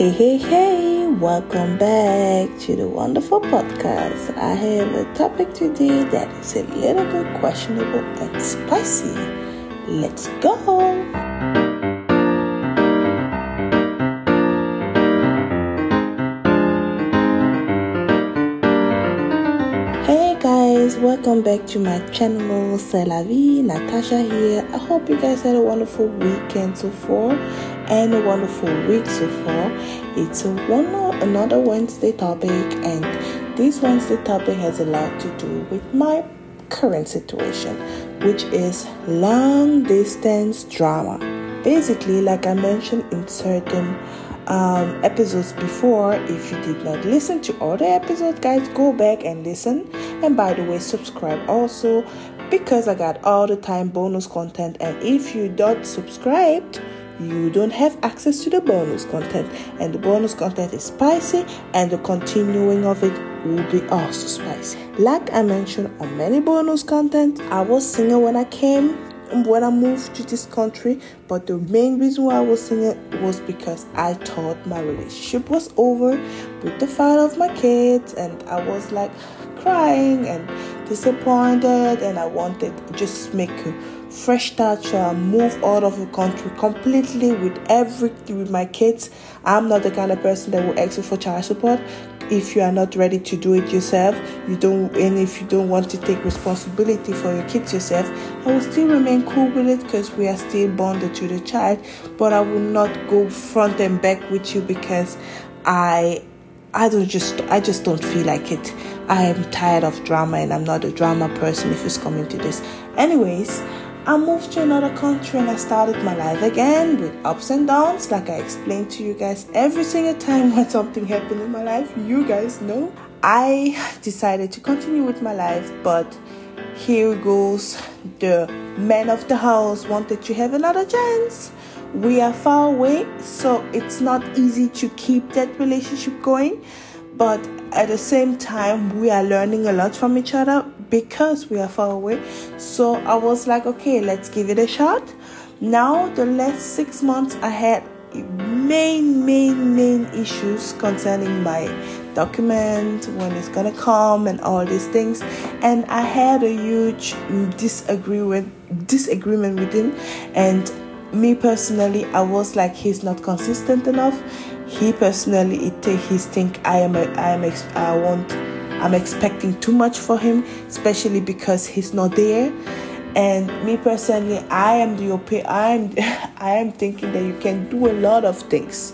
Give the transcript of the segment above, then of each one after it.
Hey, hey, hey, welcome back to the wonderful podcast. I have a topic today that is a little bit questionable and spicy. Let's go. Welcome back to my channel c'est la vie natasha here i hope you guys had a wonderful weekend so far and a wonderful week so far it's one another wednesday topic and this wednesday topic has a lot to do with my current situation which is long distance drama basically like i mentioned in certain um, episodes before. If you did not listen to other the episodes, guys, go back and listen. And by the way, subscribe also because I got all the time bonus content. And if you don't subscribed, you don't have access to the bonus content. And the bonus content is spicy, and the continuing of it will be also spicy. Like I mentioned on many bonus content, I was single when I came when I moved to this country, but the main reason why I was singing was because I thought my relationship was over with the father of my kids, and I was like crying and disappointed, and I wanted just make a fresh start, so move out of the country completely with everything with my kids. I'm not the kind of person that will ask for child support. If you are not ready to do it yourself you don't and if you don't want to take responsibility for your kids yourself i will still remain cool with it because we are still bonded to the child. But i will not go front and back with you because i i don't just i just don't feel like it i am tired of drama and i'm not a drama person if it's coming to this anyways I moved to another country and I started my life again with ups and downs, like I explained to you guys every single time when something happened in my life. You guys know. I decided to continue with my life, but here goes the man of the house wanted to have another chance. We are far away, so it's not easy to keep that relationship going, but at the same time, we are learning a lot from each other because we are far away. So I was like, okay, let's give it a shot. Now, the last six months, I had main, main, main issues concerning my document, when it's gonna come, and all these things. And I had a huge disagreement, disagreement with him. And me personally, I was like, he's not consistent enough. He personally, it he's think I am, a, I am, I want I'm expecting too much for him, especially because he's not there. And me personally, I am the op- I am I am thinking that you can do a lot of things.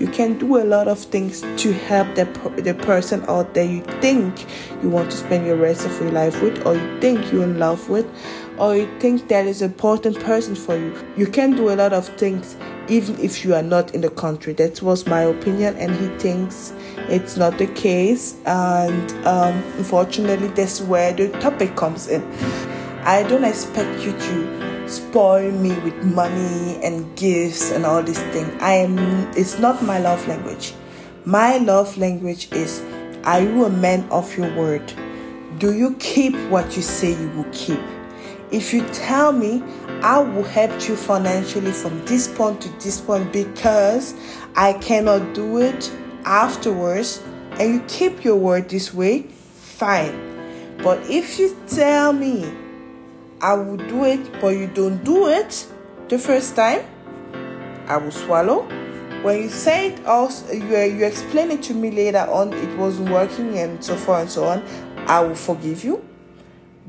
You can do a lot of things to help the, the person out there you think you want to spend your rest of your life with, or you think you're in love with, or you think that is an important person for you. You can do a lot of things even if you are not in the country. That was my opinion, and he thinks it's not the case. And um, unfortunately, that's where the topic comes in. I don't expect you to spoil me with money and gifts and all these things. I am. It's not my love language. My love language is: Are you a man of your word? Do you keep what you say you will keep? If you tell me I will help you financially from this point to this point because I cannot do it afterwards, and you keep your word this way, fine. But if you tell me I will do it, but you don't do it the first time, I will swallow. When you say it, also you you explain it to me later on, it wasn't working, and so far and so on. I will forgive you.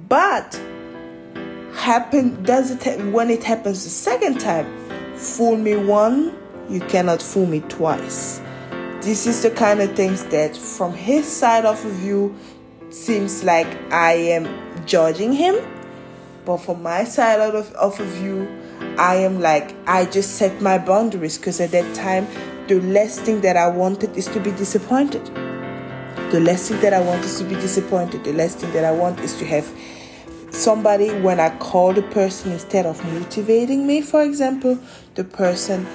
But happen does it when it happens the second time fool me one you cannot fool me twice. This is the kind of things that from his side of view seems like i am judging him. But from my side of, of view i am like i just set my boundaries because at that time the last thing that i wanted is to be disappointed. The last thing that i want is to be disappointed. The last thing that i want is to have somebody when I call the person instead of motivating me, for example, the person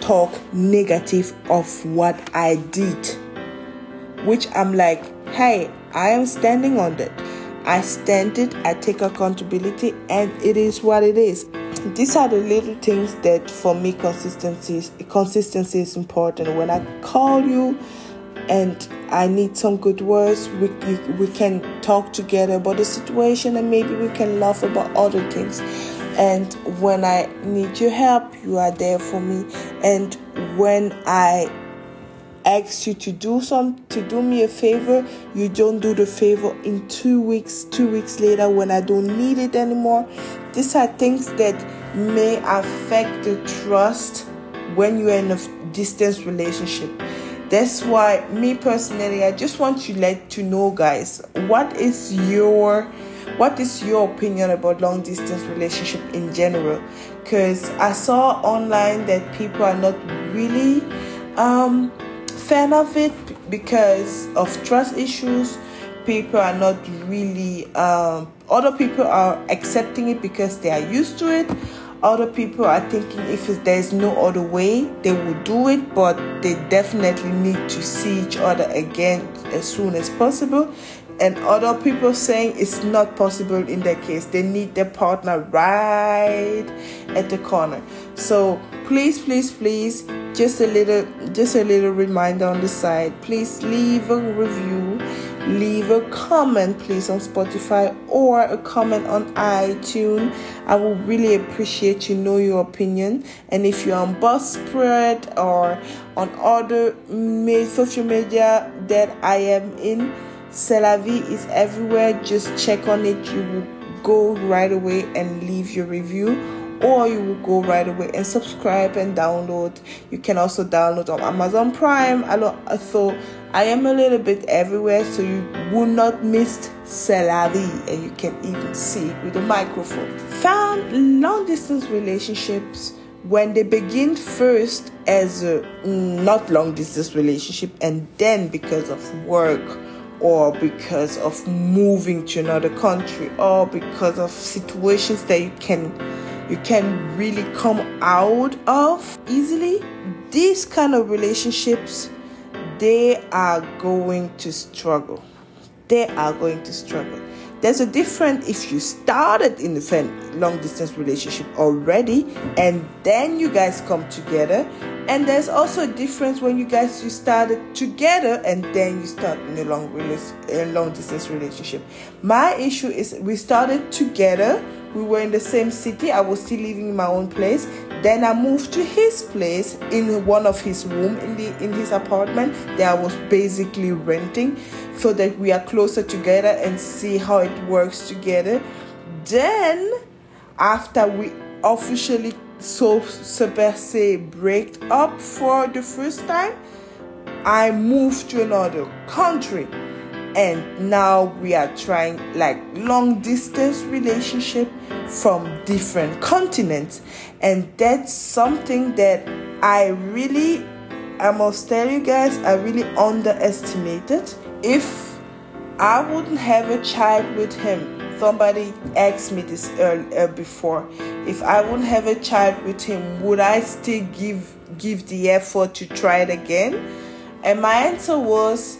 talk negative of what I did, which I'm like, hey, I am standing on that. I stand it, I take accountability, and it is what it is. these are the little things that for me consistency consistency is important when i call you and i need some good words. We, we can talk together about the situation and maybe we can laugh about other things. And when i need your help you are there for me. And when i ask you to do some to do me a favor you don't do the favor in two weeks two weeks later when i don't need it anymore. These are things that may affect the trust when you're in a distance relationship that's why me personally i just want to let to know guys what is your what is your opinion about long distance relationship in general because i saw online that people are not really um fan of it because of trust issues. People are not really, um, other people are accepting it because they are used to it. Other people are thinking if there's no other way, they will do it, but they definitely need to see each other again as soon as possible. And other people saying it's not possible in their case. They need their partner right at the corner. So please please please just a little just a little reminder on the side. Please leave a review leave a comment please on spotify or a comment on itunes i will really appreciate to know your opinion and if you're on buzzsprout or on other social media that i am in C'est la vie is everywhere. Just check on it. You will go right away and leave your review, or you will go right away and subscribe and download. You can also download on Amazon Prime. So I am a little bit everywhere, so you will not miss C'est la vie, and you can even see it with a microphone. Found long distance relationships when they begin first as a mm, not long distance relationship and then because of work or because of moving to another country or because of situations that you can you can really come out of easily. These kind of relationships they are going to struggle. They are going to struggle. There's a difference if you started in a long distance relationship already and then you guys come together. And there's also a difference when you guys you started together and then you start in a long a long distance relationship. My issue is we started together we were in the same city i was still living in my own place then i moved to his place in one of his room in the in his apartment that i was basically renting so that we are closer together and see how it works together. Then, after we officially so super se break up for the first time, I moved to another country and now we are trying like long distance relationship from different continents and that's something that i really i must tell you guys i really underestimated if I wouldn't have a child with him, somebody asked me this earlier uh, before. If I wouldn't have a child with him, would I still give give the effort to try it again? And my answer was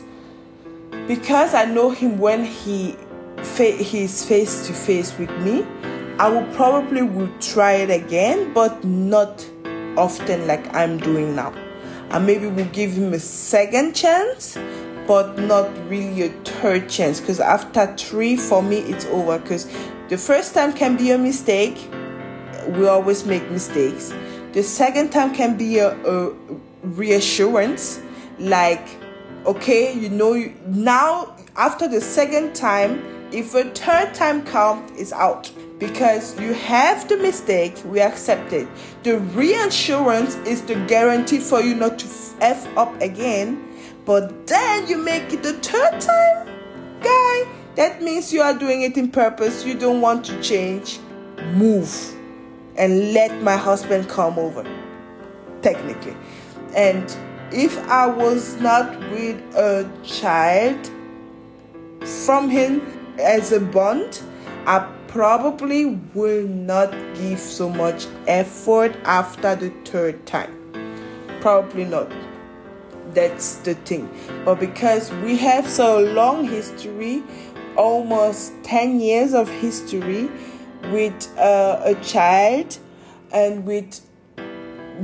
because I know him when he fa- he's face to face with me, I will probably will try it again, but not often like I'm doing now. And maybe we'll give him a second chance but not really a third chance because after three for me it's over. Because the first time can be a mistake. We always make mistakes. The second time can be a, a reassurance like okay you know now after the second time if a third time comes it's out because you have the mistake we accept it the reinsurance is the guarantee for you not to f up again but then you make it the third time, guy, that means you are doing it in purpose. You don't want to change. Move and let my husband come over, technically. And if I was not with a child from him as a bond, I probably will not give so much effort after the third time. Probably not that's the thing but because we have so long history almost 10 years of history with uh, a child and with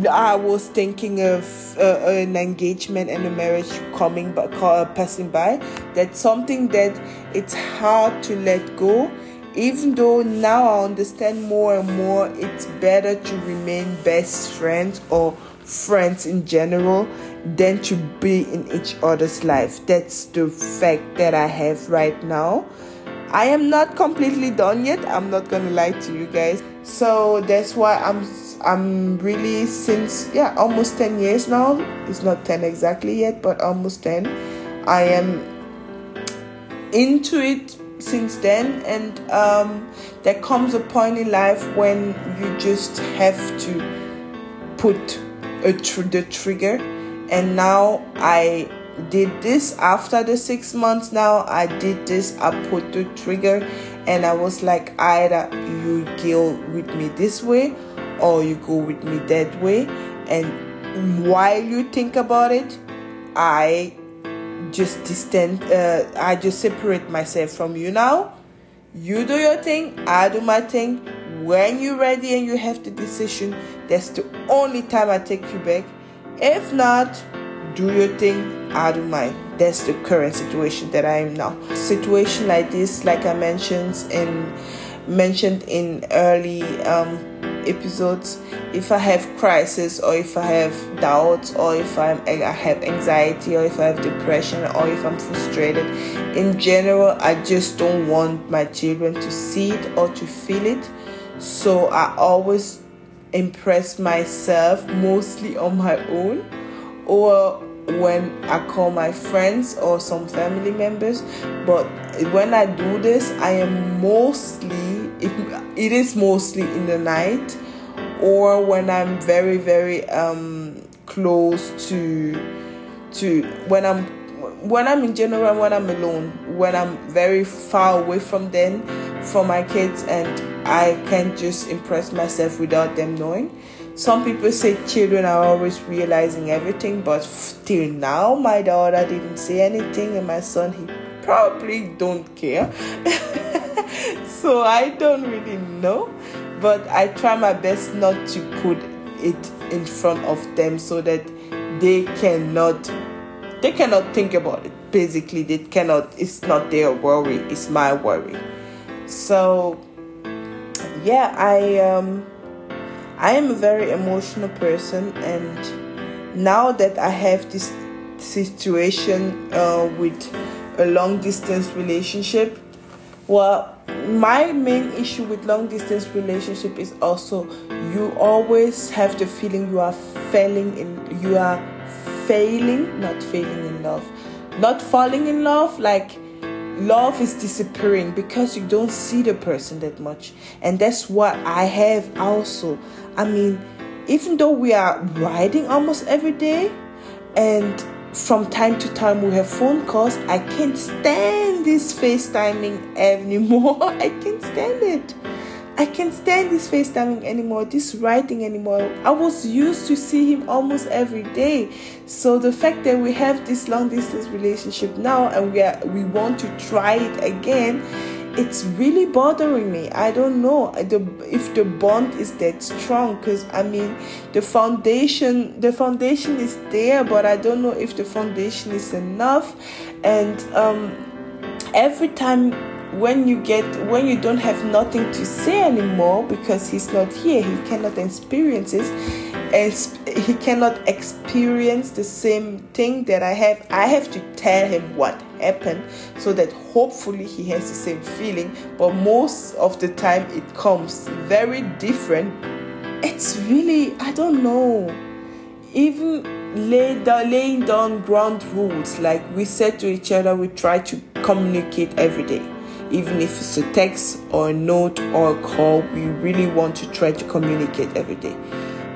I was thinking of uh, an engagement and a marriage coming but passing by. That's something that it's hard to let go. Even though now I understand more and more, it's better to remain best friends or friends in general than to be in each other's life. That's the fact that I have right now. I am not completely done yet. I'm not gonna lie to you guys. So that's why I'm I'm really since yeah almost 10 years now. It's not 10 exactly yet, but almost 10. I am into it since then and um, there comes a point in life when you just have to put a tr- the trigger and now I did this after the six months now i did this i put the trigger and i was like either you deal with me this way or you go with me that way and while you think about it i just distant uh, i just separate myself from you now you do your thing i do my thing when you're ready and you have the decision that's the only time i take you back if not do your thing, I do mine. That's the current situation that I am now. Situation like this, like I mentioned in mentioned in early um, episodes, if I have crisis or if I have doubts or if I'm, I have anxiety or if I have depression or if I'm frustrated, in general, I just don't want my children to see it or to feel it. So I always impress myself mostly on my own or when I call my friends or some family members. But when I do this, I am mostly, it, it is mostly in the night or when I'm very, very um, close to, to when I'm when I'm in general, when I'm alone, when I'm very far away from them, from my kids, and I can't just impress myself without them knowing. Some people say children are always realizing everything, but till now, my daughter didn't say anything, and my son, he probably don't care. so I don't really know, but I try my best not to put it in front of them so that they cannot they cannot think about it. Basically they cannot it's not their worry it's my worry. So yeah i um I am a very emotional person, and now that I have this situation uh, with a long distance relationship, well, my main issue with long distance relationship is also you always have the feeling you are failing in you are failing, not failing in love, not falling in love like love is disappearing because you don't see the person that much. And that's what i have also. I mean, even though we are riding almost every day and from time to time we have phone calls, I can't stand this FaceTiming anymore. I can't stand it. I can't stand this FaceTiming anymore, this writing anymore. I was used to see him almost every day. So the fact that we have this long distance relationship now and we are we want to try it again it's really bothering me. I don't know if the bond is that strong because I mean the foundation the foundation is there, but I don't know if the foundation is enough. And um, every time when you get when you don't have nothing to say anymore because he's not here, he cannot experience it he cannot experience the same thing that I have. I have to tell him what happened so that hopefully he has the same feeling. But most of the time, it comes very different. It's really, I don't know. Even lay down, laying down ground rules, like we said to each other, we try to communicate every day even if it's a text or a note or a call, we really want to try to communicate every day.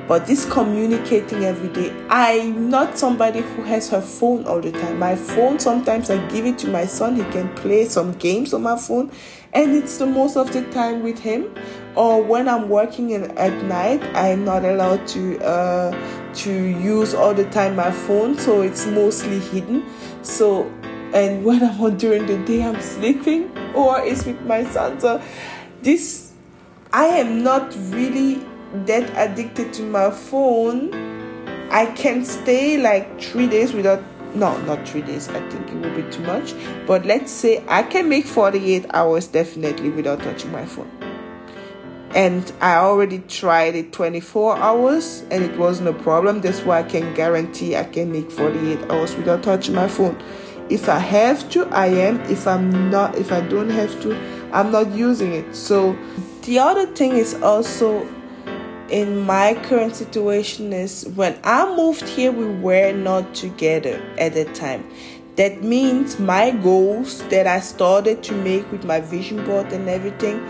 But this communicating every day, I'm not somebody who has her phone all the time. My phone, sometimes I give it to my son, he can play some games on my phone, and it's the most of the time with him. Or when I'm working in, at night, I'm not allowed to uh, to use all the time my phone, so it's mostly hidden. So, and when I'm on during the day, I'm sleeping, or it's with my son. So, this I am not really that addicted to my phone, I can stay like three days without no, not three days. I think it will be too much. But let's say I can make 48 hours definitely without touching my phone. And I already tried it 24 hours and it wasn't a problem. That's why I can guarantee I can make 48 hours without touching my phone. If I have to, I am. If I'm not, if I don't have to, I'm not using it. So the other thing is also in my current situation is when I moved here, we were not together at the time. That means my goals that I started to make with my vision board and everything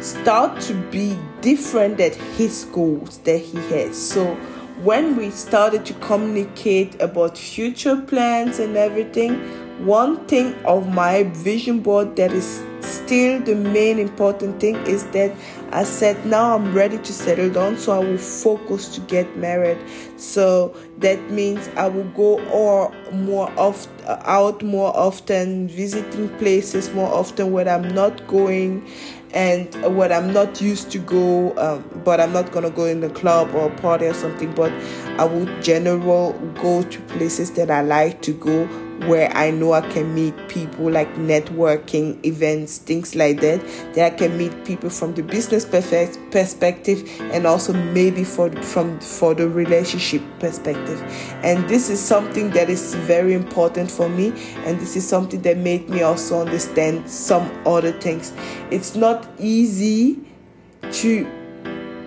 start to be different than his goals that he has. So when we started to communicate about future plans and everything, one thing of my vision board that is still the main important thing is that I said now I'm ready to settle down, so I will focus to get married. So that means I will go or more off out more often, visiting places more often where I'm not going and what I'm not used to go, um, but I'm not gonna go in the club or party or something. But I would general go to places that I like to go where I know I can meet people like networking events, things like that. That I can meet people from the business perspective and also maybe for from for the relationship perspective. And this is something that is very important for me, and this is something that made me also understand some other things. It's not easy to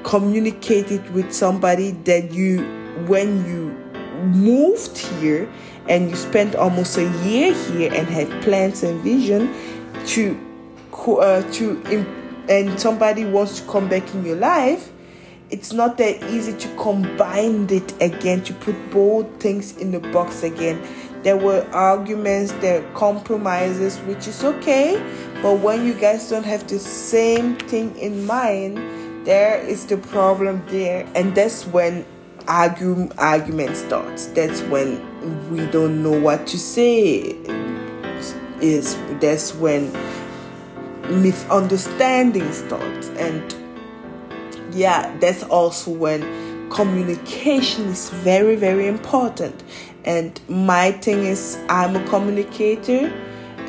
communicate it with somebody that you when you moved here and you spent almost a year here and had plans and vision to uh, to and somebody wants to come back in your life it's not that easy to combine it again to put both things in the box again. There were arguments there were compromises which is okay but when you guys don't have the same thing in mind there is the problem there. And that's when argue argument starts. That's when we don't know what to say. Is that's when misunderstanding starts. And yeah that's also when communication is very very important. And my thing is i'm a communicator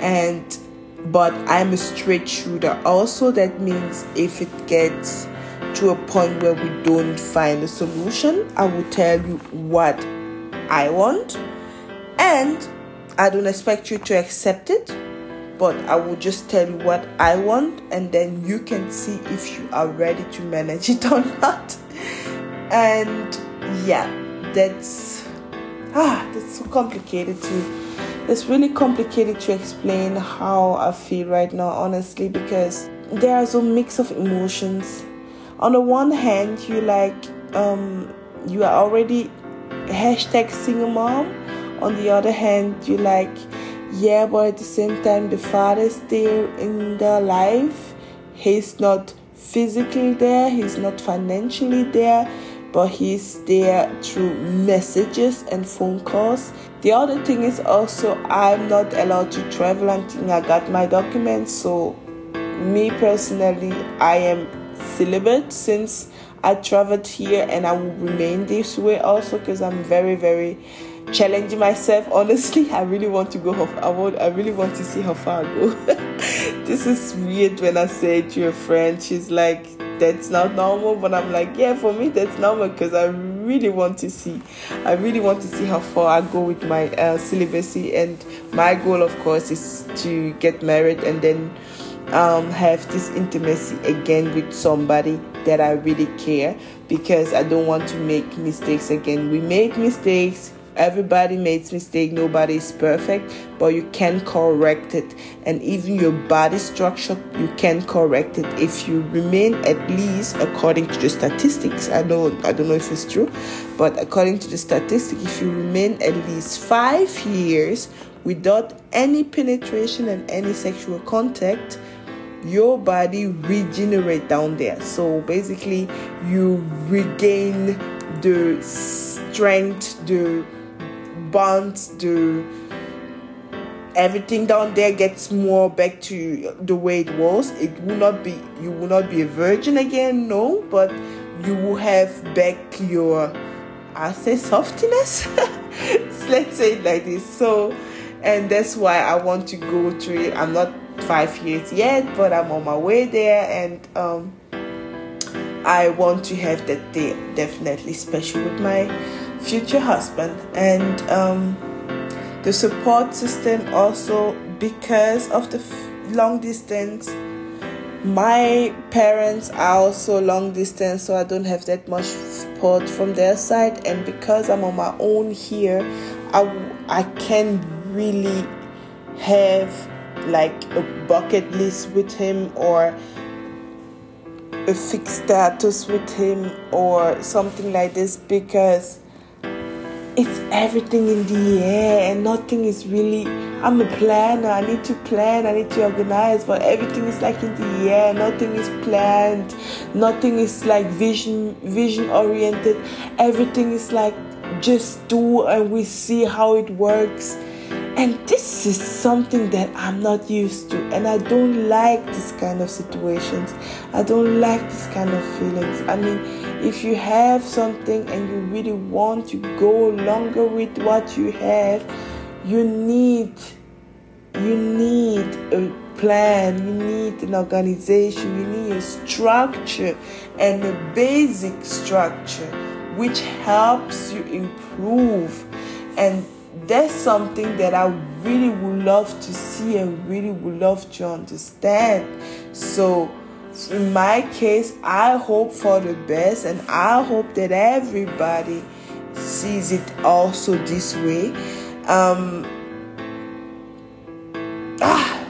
and but i'm a straight shooter. Also that means if it gets to a point where we don't find a solution, I will tell you what I want, and I don't expect you to accept it, but I will just tell you what I want, and then you can see if you are ready to manage it or not. And yeah, that's ah, that's so complicated to. It's really complicated to explain how I feel right now, honestly, because there is a mix of emotions on the one hand you like um, you are already hashtag single mom. On the other hand you like yeah but at the same time the father is there in their life. He's not physically there he's not financially there but he's there through messages and phone calls. The other thing is also i'm not allowed to travel until i got my documents so me personally i am celibate since I traveled here and I will remain this way also because I'm very, very challenging myself. Honestly, I really want to go. I want. I really want to see how far I go. this is weird when I say it to a friend. She's like, "That's not normal," but I'm like, "Yeah, for me that's normal because I really want to see. I really want to see how far I go with my uh, celibacy. And my goal, of course, is to get married and then." Um, have this intimacy again with somebody that I really care because I don't want to make mistakes again. We make mistakes. Everybody makes mistake. Nobody is perfect, but you can correct it. And even your body structure, you can correct it if you remain at least according to the statistics. I know I don't know if it's true, but according to the statistics, if you remain at least five years without any penetration and any sexual contact, your body regenerate down there so basically you regain the strength the bonds the everything down there gets more back to the way it was it will not be you will not be a virgin again no but you will have back your I say softiness. Let's say it like this. So, and that's why I want to go through it. I'm not five years yet, but I'm on my way there, and um, I want to have that day definitely special with my future husband. And um, the support system also because of the f- long distance my parents are also long distance so i don't have that much support from their side. And because i'm on my own here i, I can really have like a bucket list with him or a fixed status with him or something like this because it's everything in the air and nothing is really i'm a planner i need to plan i need to organize but everything is like in the air nothing is planned nothing is like vision vision oriented everything is like just do and we see how it works and this is something that I'm not used to, and I don't like this kind of situations. I don't like this kind of feelings. I mean, if you have something and you really want to go longer with what you have, you need you need a plan, you need an organization, you need a structure and a basic structure which helps you improve and that's something that I really would love to see and really would love to understand. So, in my case, I hope for the best and I hope that everybody sees it also this way. Um, ah,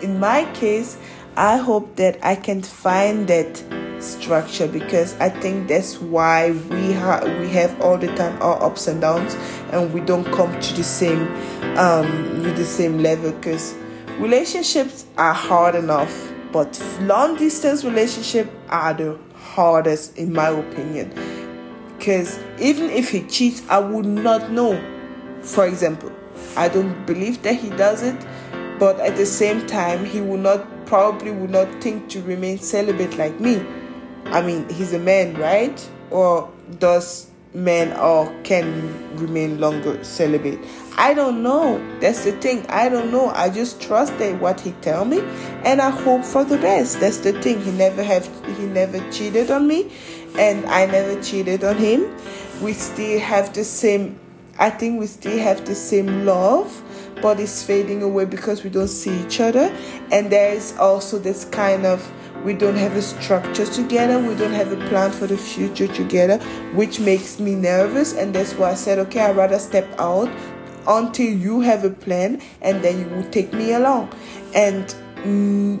in my case, I hope that I can find that structure because I think that's why we have we have all the time our ups and downs and we don't come to the same um with the same level because relationships are hard enough but long distance relationship are the hardest in my opinion. Because even if he cheats I would not know. For example I don't believe that he does it but at the same time he will not probably would not think to remain celibate like me I mean, he's a man, right? Or does men or can remain longer celibate? I don't know. That's the thing. I don't know. I just trusted what he tell me, and I hope for the best. That's the thing. He never have he never cheated on me, and I never cheated on him. We still have the same. I think we still have the same love it's fading away because we don't see each other. And there is also this kind of we don't have a structure together we don't have a plan for the future together which makes me nervous. And that's why i said okay i'd rather step out until you have a plan and then you will take me along. And mm,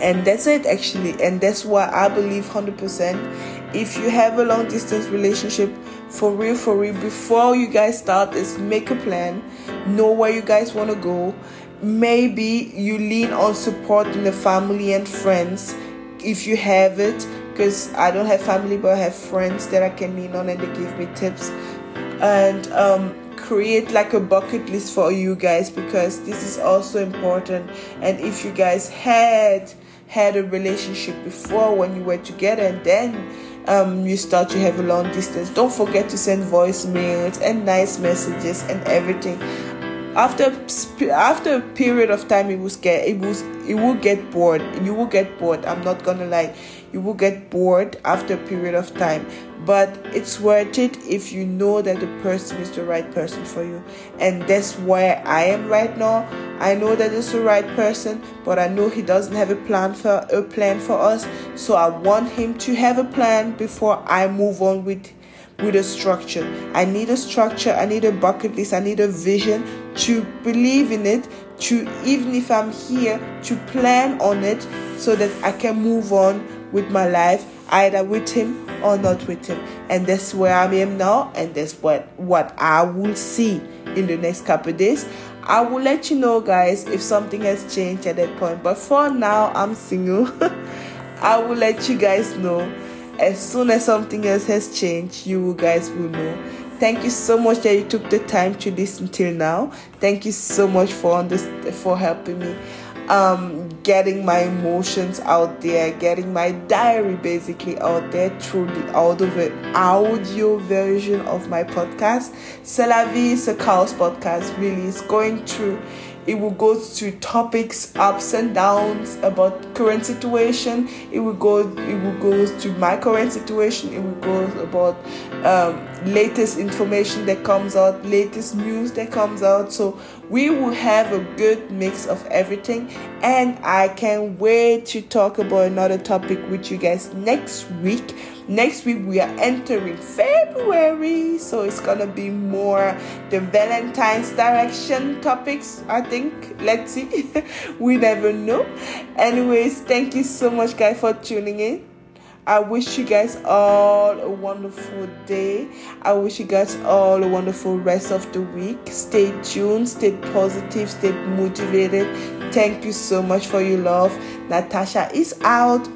and that's it actually. And that's why i believe 100% if you have a long distance relationship for real for real before you guys start is make a plan. Know where you guys want to go. Maybe you lean on support in the family and friends if you have it because i don't have family but i have friends that i can lean on and they give me tips. And um, create like a bucket list for you guys because this is also important. And if you guys had had a relationship before when you were together and then um, you start to have a long distance. Don't forget to send voicemails and nice messages and everything. After after a period of time it will get it will it will get bored. You will get bored i'm not gonna lie you will get bored after a period of time. But it's worth it if you know that the person is the right person for you. And that's where i am right now. I know that it's the right person but i know he doesn't have a plan for a plan for us. So i want him to have a plan before i move on with with a structure. I need a structure, I need a bucket list, I need a vision to believe in it, to even if I'm here, to plan on it so that I can move on with my life, either with him or not with him. And that's where I am now, and that's what, what I will see in the next couple days. I will let you know, guys, if something has changed at that point. But for now, I'm single. I will let you guys know as soon as something else has changed, you guys will know. Thank you so much that you took the time to listen till now. Thank you so much for this for helping me. Um, getting my emotions out there, getting my diary basically out there through the audio, audio version of my podcast. C'est la vie, c'est chaos podcast really is going through it will go to topics ups and downs about current situation. It will go it will go to my current situation. It will go about um, latest information that comes out latest news that comes out. So we will have a good mix of everything. And i can't wait to talk about another topic with you guys next week Next week we are entering February, so it's gonna be more the Valentine's direction topics. I think. Let's see. we never know. Anyways, thank you so much, guys, for tuning in. I wish you guys all a wonderful day. I wish you guys all a wonderful rest of the week. Stay tuned, stay positive, stay motivated. Thank you so much for your love. Natasha is out.